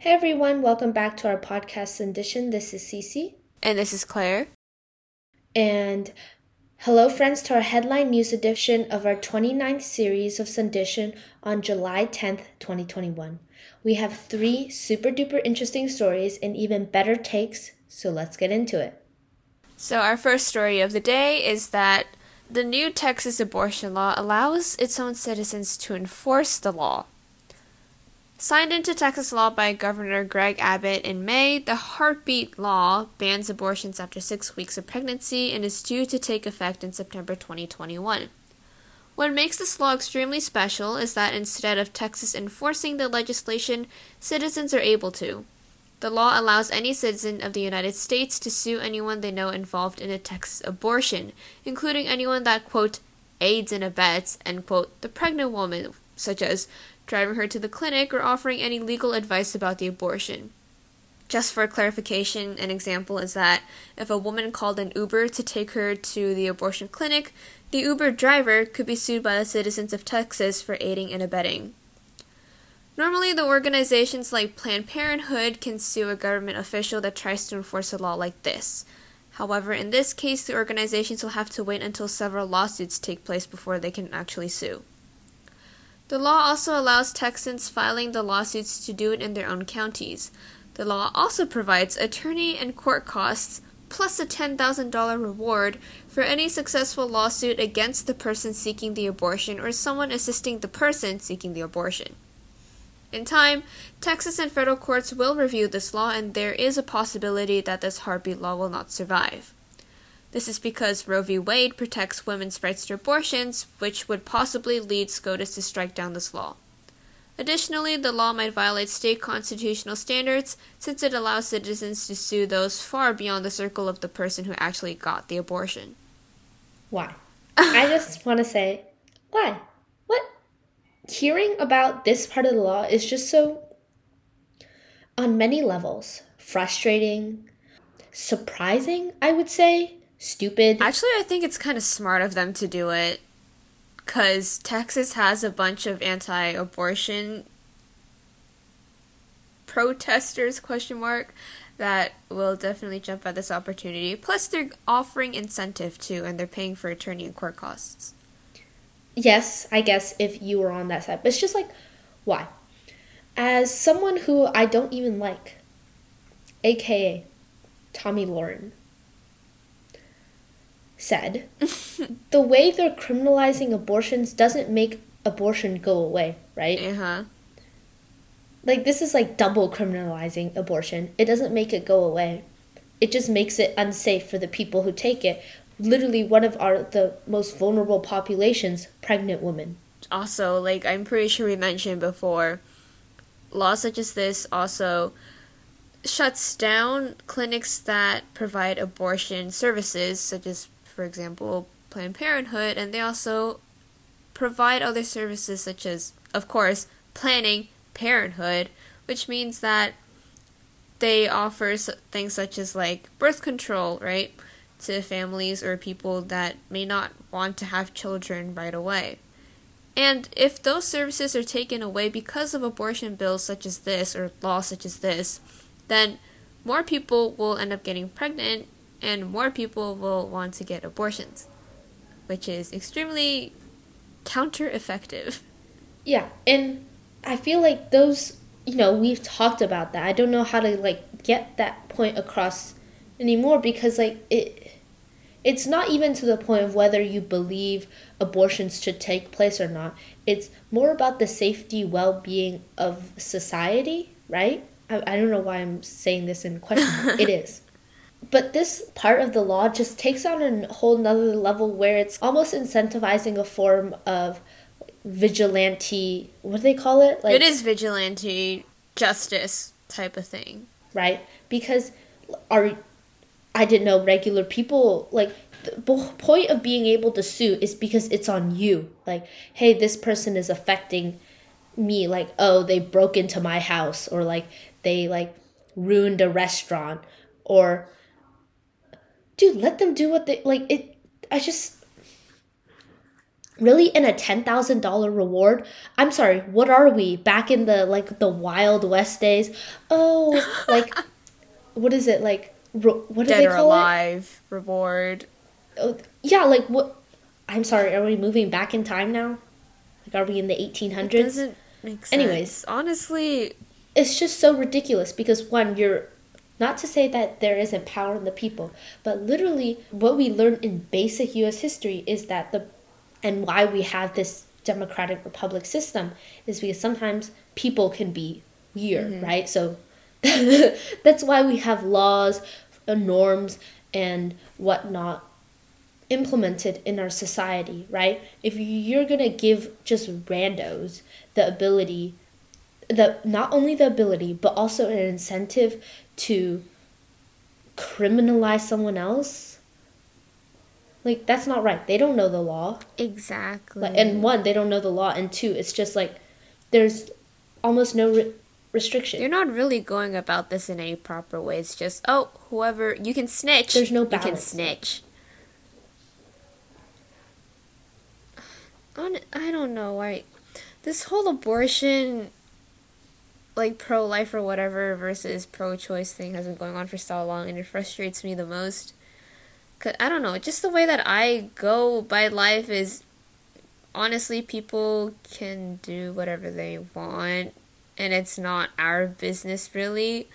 Hey everyone, welcome back to our podcast edition. This is Cece. And this is Claire. And hello, friends, to our headline news edition of our 29th series of Sundition on July 10th, 2021. We have three super duper interesting stories and even better takes, so let's get into it. So, our first story of the day is that the new Texas abortion law allows its own citizens to enforce the law. Signed into Texas law by Governor Greg Abbott in May, the Heartbeat Law bans abortions after six weeks of pregnancy and is due to take effect in September 2021. What makes this law extremely special is that instead of Texas enforcing the legislation, citizens are able to. The law allows any citizen of the United States to sue anyone they know involved in a Texas abortion, including anyone that, quote, aids and abets, end quote, the pregnant woman, such as driving her to the clinic, or offering any legal advice about the abortion. Just for clarification, an example is that if a woman called an Uber to take her to the abortion clinic, the Uber driver could be sued by the citizens of Texas for aiding and abetting. Normally, the organizations like Planned Parenthood can sue a government official that tries to enforce a law like this. However, in this case, the organizations will have to wait until several lawsuits take place before they can actually sue. The law also allows Texans filing the lawsuits to do it in their own counties. The law also provides attorney and court costs plus a $10,000 reward for any successful lawsuit against the person seeking the abortion or someone assisting the person seeking the abortion. In time, Texas and federal courts will review this law, and there is a possibility that this heartbeat law will not survive. This is because Roe v. Wade protects women's rights to abortions, which would possibly lead SCOTUS to strike down this law. Additionally, the law might violate state constitutional standards since it allows citizens to sue those far beyond the circle of the person who actually got the abortion. Why? I just want to say, why? What? Hearing about this part of the law is just so, on many levels, frustrating, surprising, I would say stupid. Actually, I think it's kind of smart of them to do it because Texas has a bunch of anti-abortion protesters question mark that will definitely jump at this opportunity. Plus, they're offering incentive too, and they're paying for attorney and court costs. Yes, I guess if you were on that side, but it's just like, why? As someone who I don't even like, aka Tomi Lahren, said, the way they're criminalizing abortions doesn't make abortion go away, right? Uh-huh. Like this is like double criminalizing abortion. It doesn't make it go away. It just makes it unsafe for the people who take it. Literally one of our the most vulnerable populations, pregnant women. Also, like I'm pretty sure we mentioned before, laws such as this also shuts down clinics that provide abortion services such as for example, Planned Parenthood, and they also provide other services such as, of course, planning parenthood, which means that they offer things such as like birth control, right, to families or people that may not want to have children right away. And if those services are taken away because of abortion bills such as this or laws such as this, then more people will end up getting pregnant and more people will want to get abortions, which is extremely counter effective. Yeah, and I feel like those, you know, we've talked about that. I don't know how to like get that point across anymore because like it it's not even to the point of whether you believe abortions should take place or not. It's more about the safety, well-being of society, right? I, I don't know why I'm saying this in question. it is but this part of the law just takes on a whole nother level where it's almost incentivizing a form of vigilante what do they call it? Like it is vigilante justice type of thing. Right? Because are i didn't know regular people like the point of being able to sue is because it's on you. Like hey this person is affecting me. Like oh they broke into my house or like they like ruined a restaurant or dude, let them do what they like. It. I just. really in a $10,000 reward? I'm sorry, what are we back in the like the wild west days? Oh, like what is it like ro- what do Dead they or call alive reward. Oh, yeah, like what I'm sorry, are we moving back in time now? Like are we in the It 1800s? doesn't make sense. Anyways. honestly, it's just so ridiculous because one you're not to say that there isn't power in the people but literally what we learn in basic us history is that the and why we have this democratic republic system is because sometimes people can be weird right? So that's why we have laws uh, norms and whatnot implemented in our society right? If you're gonna give just randos the ability the not only the ability but also an incentive to criminalize someone else like that's not right they don't know the law exactly. like, and one they don't know the law and two it's just like there's almost no re- restriction You're not really going about this in any proper way. It's just, oh, whoever you can snitch. There's no balance. You can snitch. On, I don't know why this whole abortion, like pro life or whatever versus pro choice thing has been going on for so long, and it frustrates me the most. Cause I don't know, just the way that I go by life is honestly people can do whatever they want and it's not our business really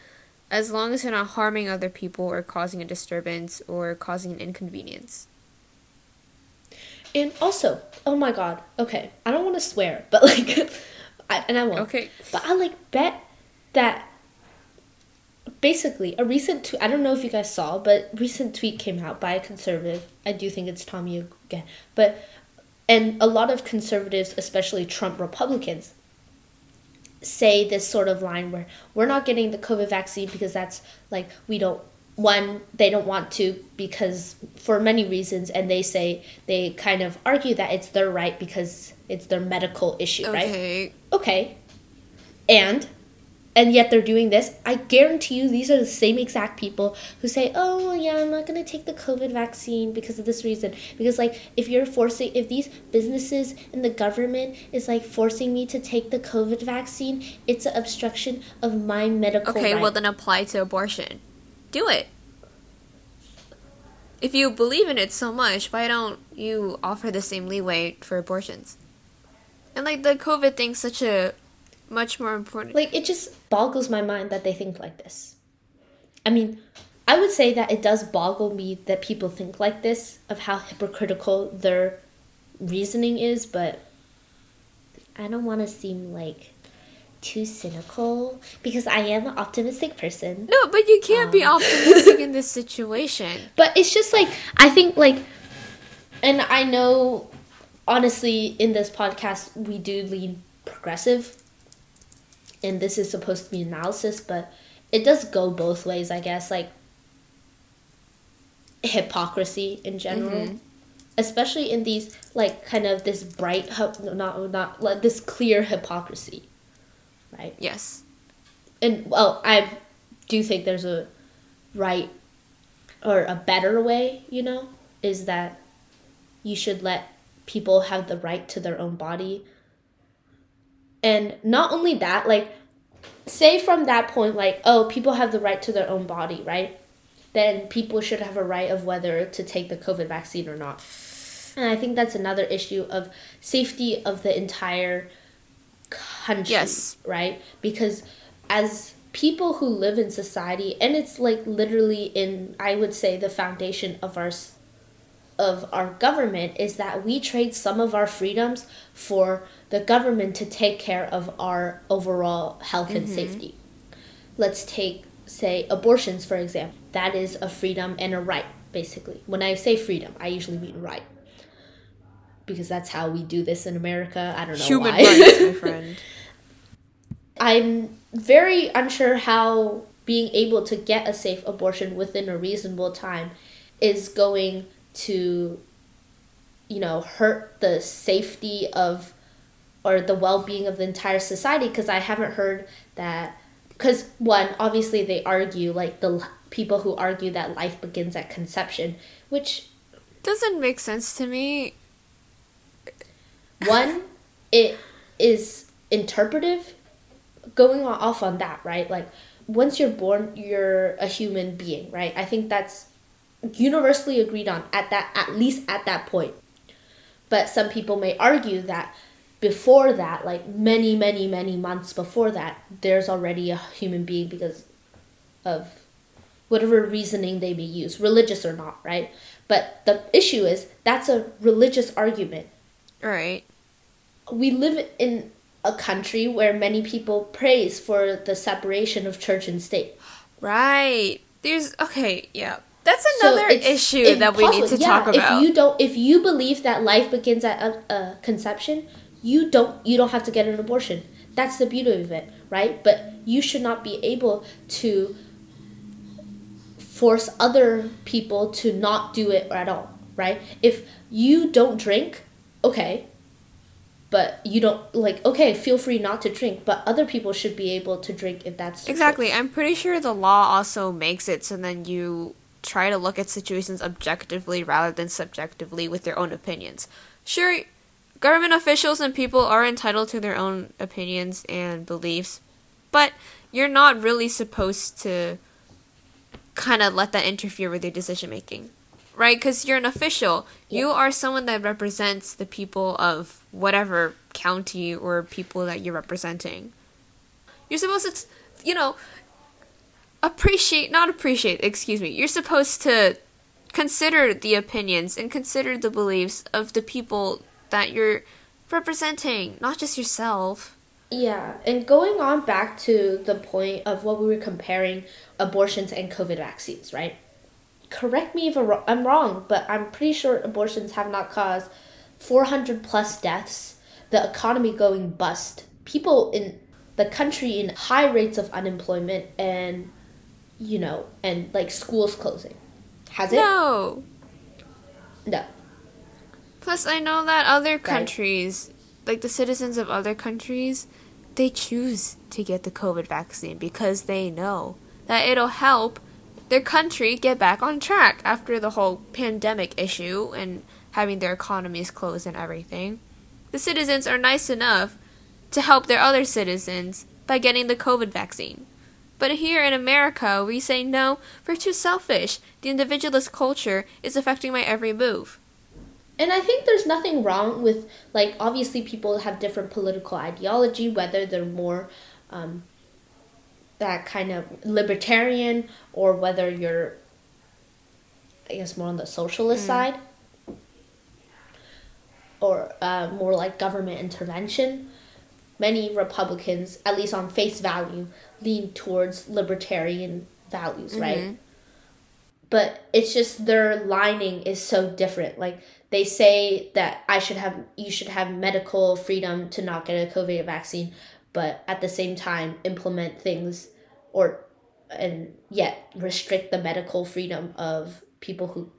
as long as you're not harming other people or causing a disturbance or causing an inconvenience and also oh my god okay i don't want to swear but like I, and i won't okay But I like bet that basically a recent tweet, I don't know if you guys saw, but recent tweet came out by a conservative. I do think it's Tommy again. But and a lot of conservatives, especially Trump Republicans, say this sort of line where we're not getting the COVID vaccine because that's like we don't one they don't want to because for many reasons and they say they kind of argue that it's their right because it's their medical issue, right? okay. Okay. And and yet they're doing this. I guarantee you these are the same exact people who say oh yeah i'm not going to take the covid vaccine because of this reason. Because like if you're forcing if these businesses and the government is like forcing me to take the covid vaccine it's an obstruction of my medical okay right. well then apply to abortion do it. If you believe in it so much why don't you offer the same leeway for abortions? And like the covid thing's such a much more important like it just boggles my mind that they think like this. I mean i would say that it does boggle me that people think like this of how hypocritical their reasoning is but i don't want to seem like too cynical? Because i am an optimistic person. No but you can't be Um. optimistic in this situation. But it's just like i think like and i know honestly in this podcast we do lean progressive. And this is supposed to be analysis but it does go both ways i guess like hypocrisy in general. Especially in these like kind of this bright not not like this clear hypocrisy right? Yes. And well i do think there's a right or a better way you know is that you should let people have the right to their own body. And not only that like say from that point like oh people have the right to their own body right? Then people should have a right of whether to take the covid vaccine or not. And i think that's another issue of safety of the entire country Yes. right? Because as people who live in society and it's like literally in i would say the foundation of our of our government is that we trade some of our freedoms for the government to take care of our overall health and mm-hmm. safety. Let's take say abortions for example. That is a freedom and a right basically. When i say freedom i usually mean right because that's how we do this in america i don't know human why. rights my friend I'm very unsure how being able to get a safe abortion within a reasonable time is going to, you know, hurt the safety of or the well being of the entire society because I haven't heard that. Because, one, obviously they argue, like the l- people who argue that life begins at conception, which doesn't make sense to me One, it is interpretive, going off on that, right? Like, once you're born, you're a human being, right? I think that's universally agreed on at that, at least at that point. But some people may argue that before that, like many, many, many months before that, there's already a human being because of whatever reasoning they may use, religious or not, right? But the issue is that's a religious argument. Right. We live in a country where many people praise for the separation of church and state. Right. There's okay, yeah. That's another so issue that we need to yeah, talk about. If you don't if you believe that life begins at a, a conception, you don't you don't have to get an abortion. That's the beauty of it, right? But you should not be able to force other people to not do it at all, right? If you don't drink, okay, but you don't like okay, feel free not to drink, but other people should be able to drink if that's Exactly. I'm pretty sure the law also makes it so then you try to look at situations objectively rather than subjectively with their own opinions. Sure, government officials and people are entitled to their own opinions and beliefs, but you're not really supposed to kind of let that interfere with your decision making. Right? Because you're an official. Yeah. You are someone that represents the people of whatever county or people that you're representing. You're supposed to, you know, appreciate, not appreciate, excuse me. You're supposed to consider the opinions and consider the beliefs of the people that you're representing, not just yourself. Yeah, and going on back to the point of what we were comparing abortions and COVID vaccines, right? Correct me if I'm wrong, but I'm pretty sure abortions have not caused 400 plus deaths, the economy going bust, people in the country in high rates of unemployment, and, you know, and like schools closing. Has it? No. No. Plus, I know that other countries, right. like the citizens of other countries, they choose to get the COVID vaccine because they know that it'll help their country get back on track after the whole pandemic issue and having their economies closed and everything. The citizens are nice enough to help their other citizens by getting the COVID vaccine. But here in America, we say no, we're too selfish. The individualist culture is affecting my every move and I think there's nothing wrong with like obviously people have different political ideology, whether they're more um, that kind of libertarian or whether you're I guess more on the socialist mm. side or uh, more like government intervention. Many Republicans, at least on face value, lean towards libertarian values, mm-hmm. right? But it's just their lining is so different. Like they say that I should have you should have medical freedom to not get a COVID vaccine, but at the same time implement things or and yet restrict the medical freedom of people who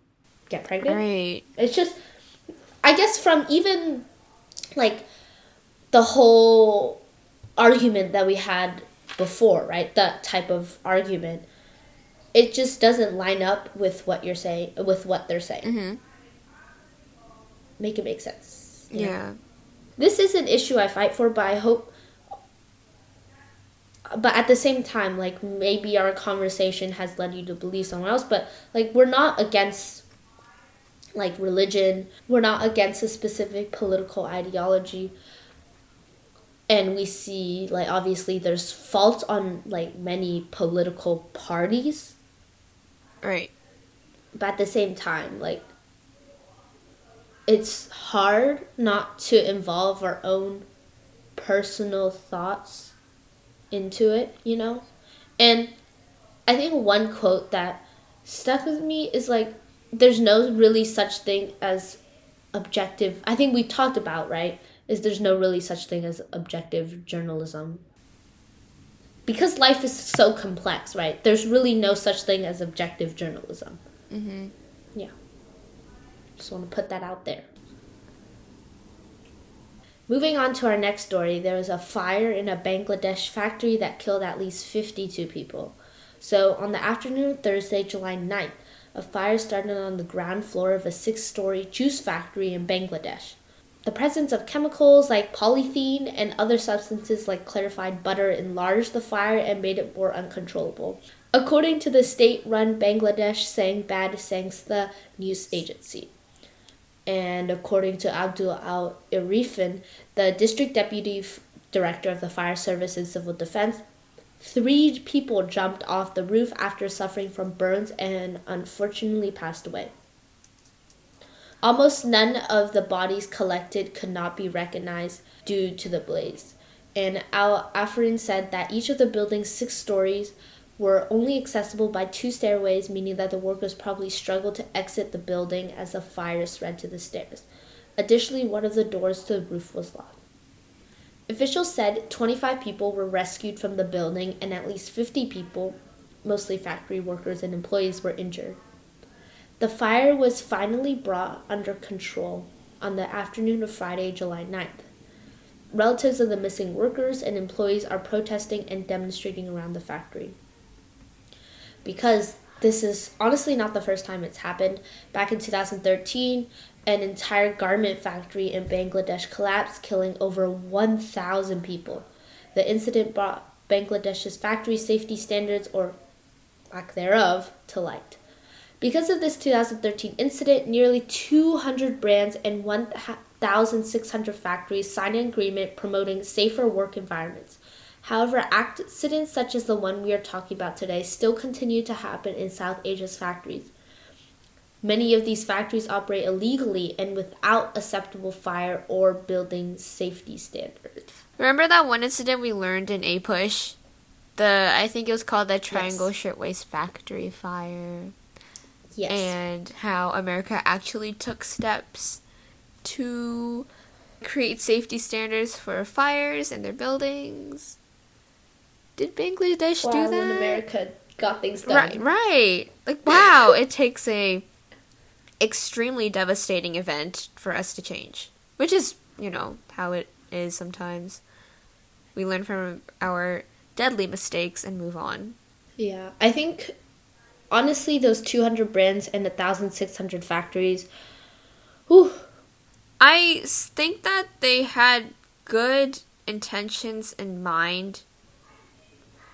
get pregnant. Right. It's just I guess from even like the whole argument that we had before, right? That type of argument. It just doesn't line up with what you're saying with what they're saying. Mm-hmm make it make sense. Yeah. Know? This is an issue I fight for, but I hope. But at the same time, like maybe our conversation has led you to believe someone else, but like we're not against like religion, we're not against a specific political ideology. And we see like obviously there's fault on like many political parties. Right. But at the same time, like it's hard not to involve our own personal thoughts into it, you know? And I think one quote that stuck with me is like, there's no really such thing as objective. I think we talked about, right? Is there's no really such thing as objective journalism. Because life is so complex, right? There's really no such thing as objective journalism. Mm-hmm. Yeah. Just want to put that out there. Moving on to our next story, there was a fire in a Bangladesh factory that killed at least 52 people. So, on the afternoon of Thursday, July 9th, a fire started on the ground floor of a six story juice factory in Bangladesh. the presence of chemicals like polythene and other substances like clarified butter enlarged the fire and made it more uncontrollable. According to the state run Bangladesh Sangbad Sangstha news agency. And according to Abdul Al Arefin, the district deputy f- director of the fire service and civil defense, three people jumped off the roof after suffering from burns and unfortunately passed away. Almost none of the bodies collected could not be recognized due to the blaze. And Al Arefin said that each of the building's six stories were only accessible by two stairways, meaning that the workers probably struggled to exit the building as the fire spread to the stairs. Additionally, one of the doors to the roof was locked. Officials said 25 people were rescued from the building and at least 50 people, mostly factory workers and employees, were injured. The fire was finally brought under control on the afternoon of Friday, July 9th. Relatives of the missing workers and employees are protesting and demonstrating around the factory. Because this is honestly not the first time it's happened. Back in 2013, an entire garment factory in Bangladesh collapsed, killing over 1,000 people. The incident brought Bangladesh's factory safety standards, or lack thereof, to light. Because of this 2013 incident, nearly 200 brands and 1,600 factories signed an agreement promoting safer work environments. However, accidents such as the one we are talking about today still continue to happen in South Asia's factories. Many of these factories operate illegally and without acceptable fire or building safety standards. Remember that one incident we learned in APUSH? The I think it was called the Triangle yes. Shirtwaist Factory fire. Yes. And how America actually took steps to create safety standards for fires in their buildings. Did Bangladesh do that? When America got things done. Right, right. Like wow, it takes a extremely devastating event for us to change, which is, you know, how it is sometimes. We learn from our deadly mistakes and move on. Yeah, I think honestly, those 200 brands and 1,600 factories, whew. I think that they had good intentions in mind,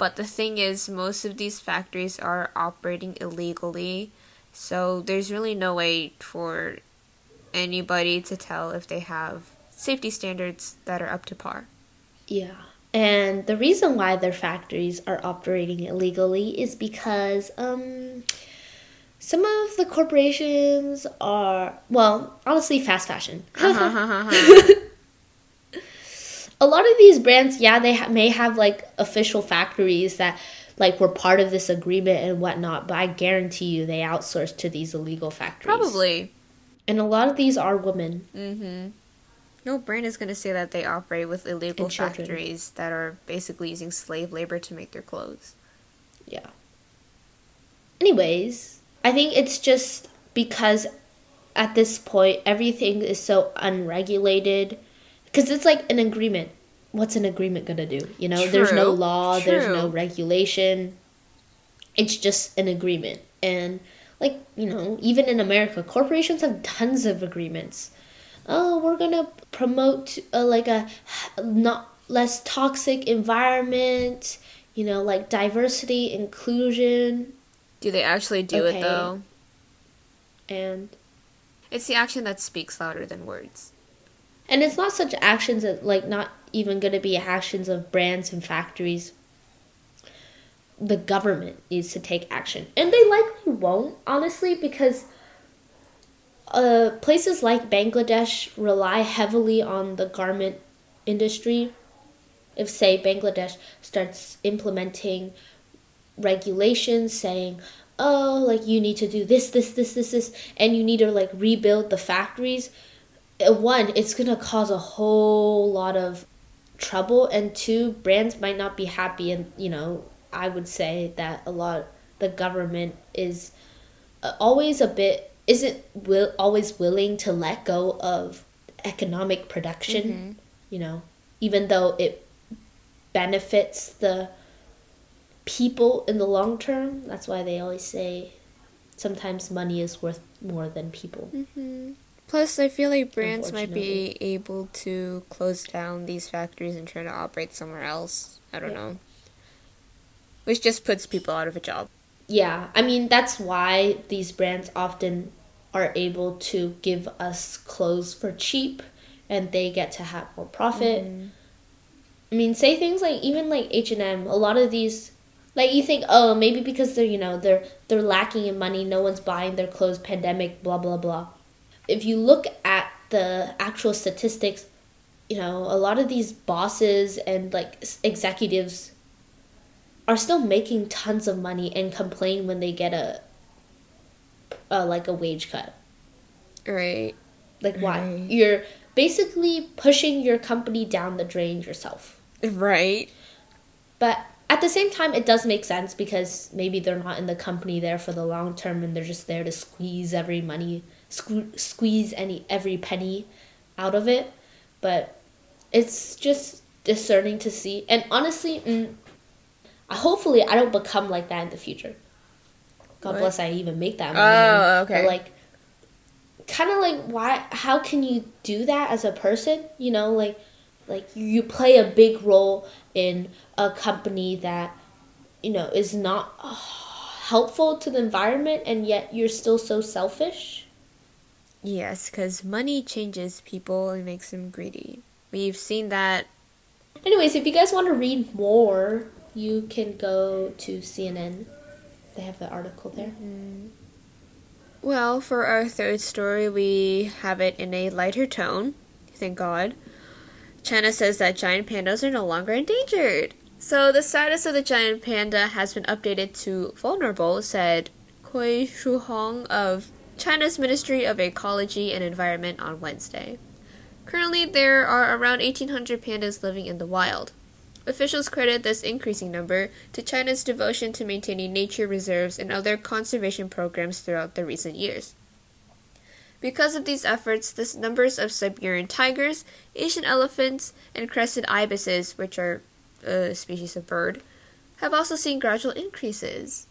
but the thing is, most of these factories are operating illegally, so there's really no way for anybody to tell if they have safety standards that are up to par. Yeah. And the reason why their factories are operating illegally is because um, some of the corporations are, well, honestly, fast fashion. a lot of these brands, yeah, they ha- may have like official factories that like were part of this agreement and whatnot, but I guarantee you they outsource to these illegal factories. Probably. And a lot of these are women. Mm-hmm. No brand is going to say that they operate with illegal factories that are basically using slave labor to make their clothes. Yeah. Anyways, I think it's just because at this point everything is so unregulated because it's like an agreement. What's an agreement to do? You know, True. there's no law, True. there's no regulation. It's just an agreement. And like, you know, even in America, corporations have tons of agreements oh, we're gonna promote a, like a not less toxic environment, you know, like diversity, inclusion. Do they actually do okay. it though? And it's the action that speaks louder than words. And it's not such actions that like not even going to be actions of brands and factories. The government needs to take action. And they likely won't, honestly, because uh, places like Bangladesh rely heavily on the garment industry. If, say, Bangladesh starts implementing regulations saying, oh, like you need to do this, this, this, this, this, and you need to like rebuild the factories, one, it's gonna cause a whole lot of trouble, and two, brands might not be happy. And, you know, I would say that a lot, the government is uh, always a bit isn't will always willing to let go of economic production mm-hmm. you know even though it benefits the people in the long term that's why they always say sometimes money is worth more than people mm-hmm. Plus, I feel like brands might be able to close down these factories and try to operate somewhere else. I don't yeah. know. Which just puts people out of a job. Yeah, I mean, that's why these brands often are able to give us clothes for cheap and they get to have more profit. Mm-hmm. I mean, say things like even like H&M, a lot of these like you think, oh, maybe because they're, you know, they're they're lacking in money, no one's buying their clothes, pandemic, blah blah blah. If you look at the actual statistics, you know, a lot of these bosses and like executives are still making tons of money and complain when they get a, a like a wage cut. Right. Like why? Right. You're basically pushing your company down the drain yourself. Right. But at the same time, it does make sense because maybe they're not in the company there for the long term and they're just there to squeeze every money, sque- squeeze any every penny out of it. But it's just discerning to see. And honestly, mm, hopefully, I don't become like that in the future. God what? bless, I even make that money. Oh, okay. But like, kind of like, why? How can you do that as a person? You know, like like you play a big role in a company that you know is not uh, helpful to the environment and yet you're still so selfish yes because money changes people and makes them greedy. We've seen that. Anyways if you guys want to read more you can go to cnn they have the article there. Mm-hmm. well for our third story we have it in a lighter tone thank god. China says that giant pandas are no longer endangered. So the status of the giant panda has been updated to vulnerable, said Cui Shuhong of China's Ministry of Ecology and Environment on Wednesday. Currently, there are around 1,800 pandas living in the wild. Officials credit this increasing number to China's devotion to maintaining nature reserves and other conservation programs throughout the recent years. Because of these efforts, the numbers of Siberian tigers, Asian elephants, and crested ibises, which are a species of bird, have also seen gradual increases.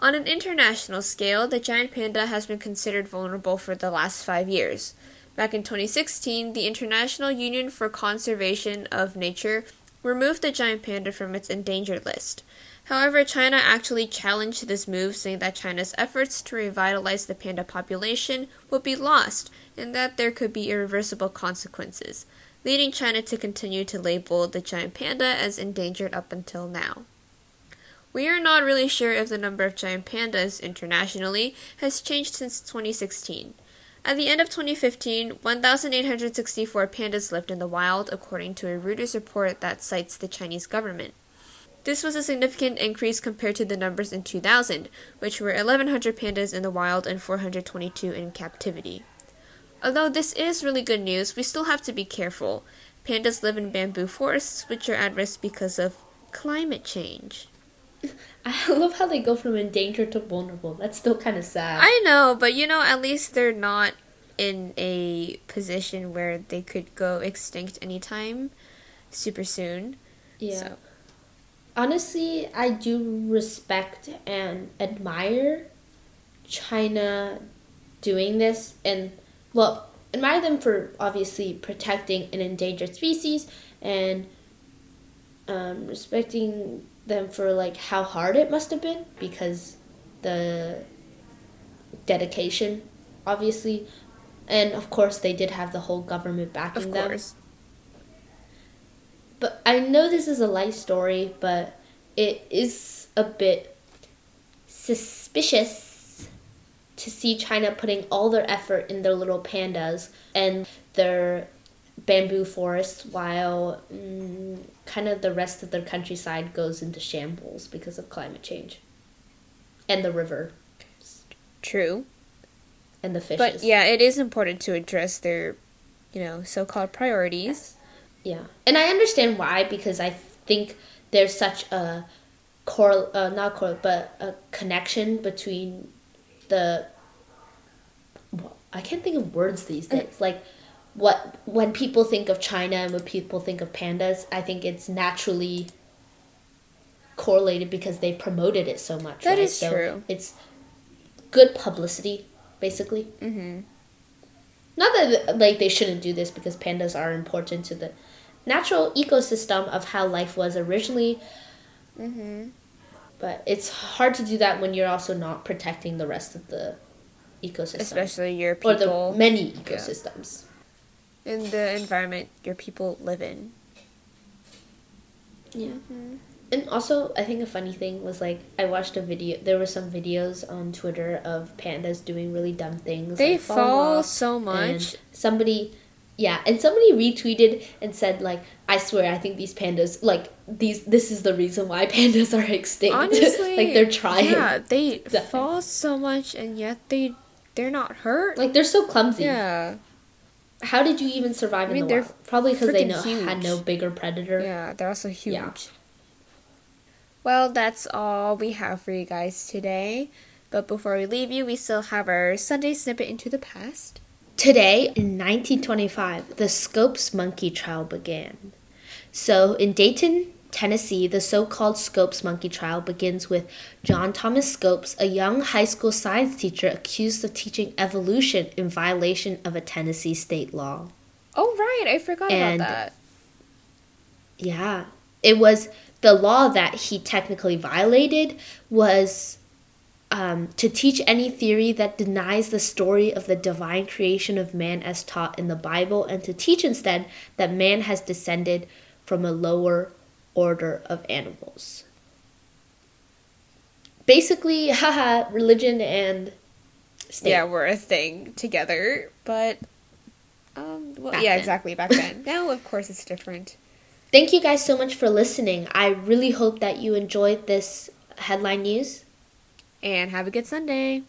On an international scale, the giant panda has been considered vulnerable for the last five years. Back in 2016, the International Union for Conservation of Nature removed the giant panda from its endangered list. However, China actually challenged this move, saying that China's efforts to revitalize the panda population would be lost and that there could be irreversible consequences, leading China to continue to label the giant panda as endangered up until now. We are not really sure if the number of giant pandas internationally has changed since 2016. At the end of 2015, 1,864 pandas lived in the wild, according to a Reuters report that cites the Chinese government. This was a significant increase compared to the numbers in 2000, which were 1,100 pandas in the wild and 422 in captivity. Although this is really good news, we still have to be careful. Pandas live in bamboo forests, which are at risk because of climate change. I love how they go from endangered to vulnerable. That's still kind of sad. I know, but you know, at least they're not in a position where they could go extinct anytime super soon. Yeah. So honestly, I do respect and admire China doing this and well, admire them for obviously protecting an endangered species and um, respecting them for like how hard it must have been because the dedication obviously. And of course they did have the whole government backing them. but I know this is a light story, but it is a bit suspicious to see China putting all their effort in their little pandas and their bamboo forests while mm, kind of the rest of their countryside goes into shambles because of climate change and the river. True. And the fishes. But yeah, it is important to address their, you know, so-called priorities. Yes. Yeah, and I understand why because I think there's such a core, uh, not core, but a connection between the. Well, I can't think of words these days. Like, what when people think of China and when people think of pandas, I think it's naturally correlated because they promoted it so much. That right? is so true. It's good publicity, basically. Mm-hmm. Not that like they shouldn't do this because pandas are important to the natural ecosystem of how life was originally. Mm-hmm. But it's hard to do that when you're also not protecting the rest of the ecosystem, Especially your or the many ecosystems. In the environment your people live in. Yeah. Mm-hmm. And also, I think a funny thing was like I watched a video. There were some videos on Twitter of pandas doing really dumb things. They like falling fall off, so and much. somebody, yeah, and somebody retweeted and said like, "I swear, I think these pandas like these. This is the reason why pandas are extinct. Honestly, like they're trying. Yeah, they Die. fall so much, and yet they they're not hurt. Like they're so clumsy. yeah, How did you even survive I mean, in the wild? Probably because they had no bigger predator. yeah, they're also huge. Yeah. Well, that's all we have for you guys today. But before we leave you, we still have our Sunday snippet into the past. Today, in 1925, the Scopes monkey trial began. So, in Dayton, Tennessee, the so called Scopes monkey trial begins with John Thomas Scopes, a young high school science teacher accused of teaching evolution in violation of a Tennessee state law. Oh right, I forgot And- about that. Yeah. It was the law that he technically violated was um, to teach any theory that denies the story of the divine creation of man as taught in the Bible, and to teach instead that man has descended from a lower order of animals. Basically, haha, religion and state. Yeah, we're a thing together, but um, well, Back yeah, then. exactly. Back then. now, of course, it's different. Thank you guys so much for listening. I really hope that you enjoyed this headline news. And have a good Sunday.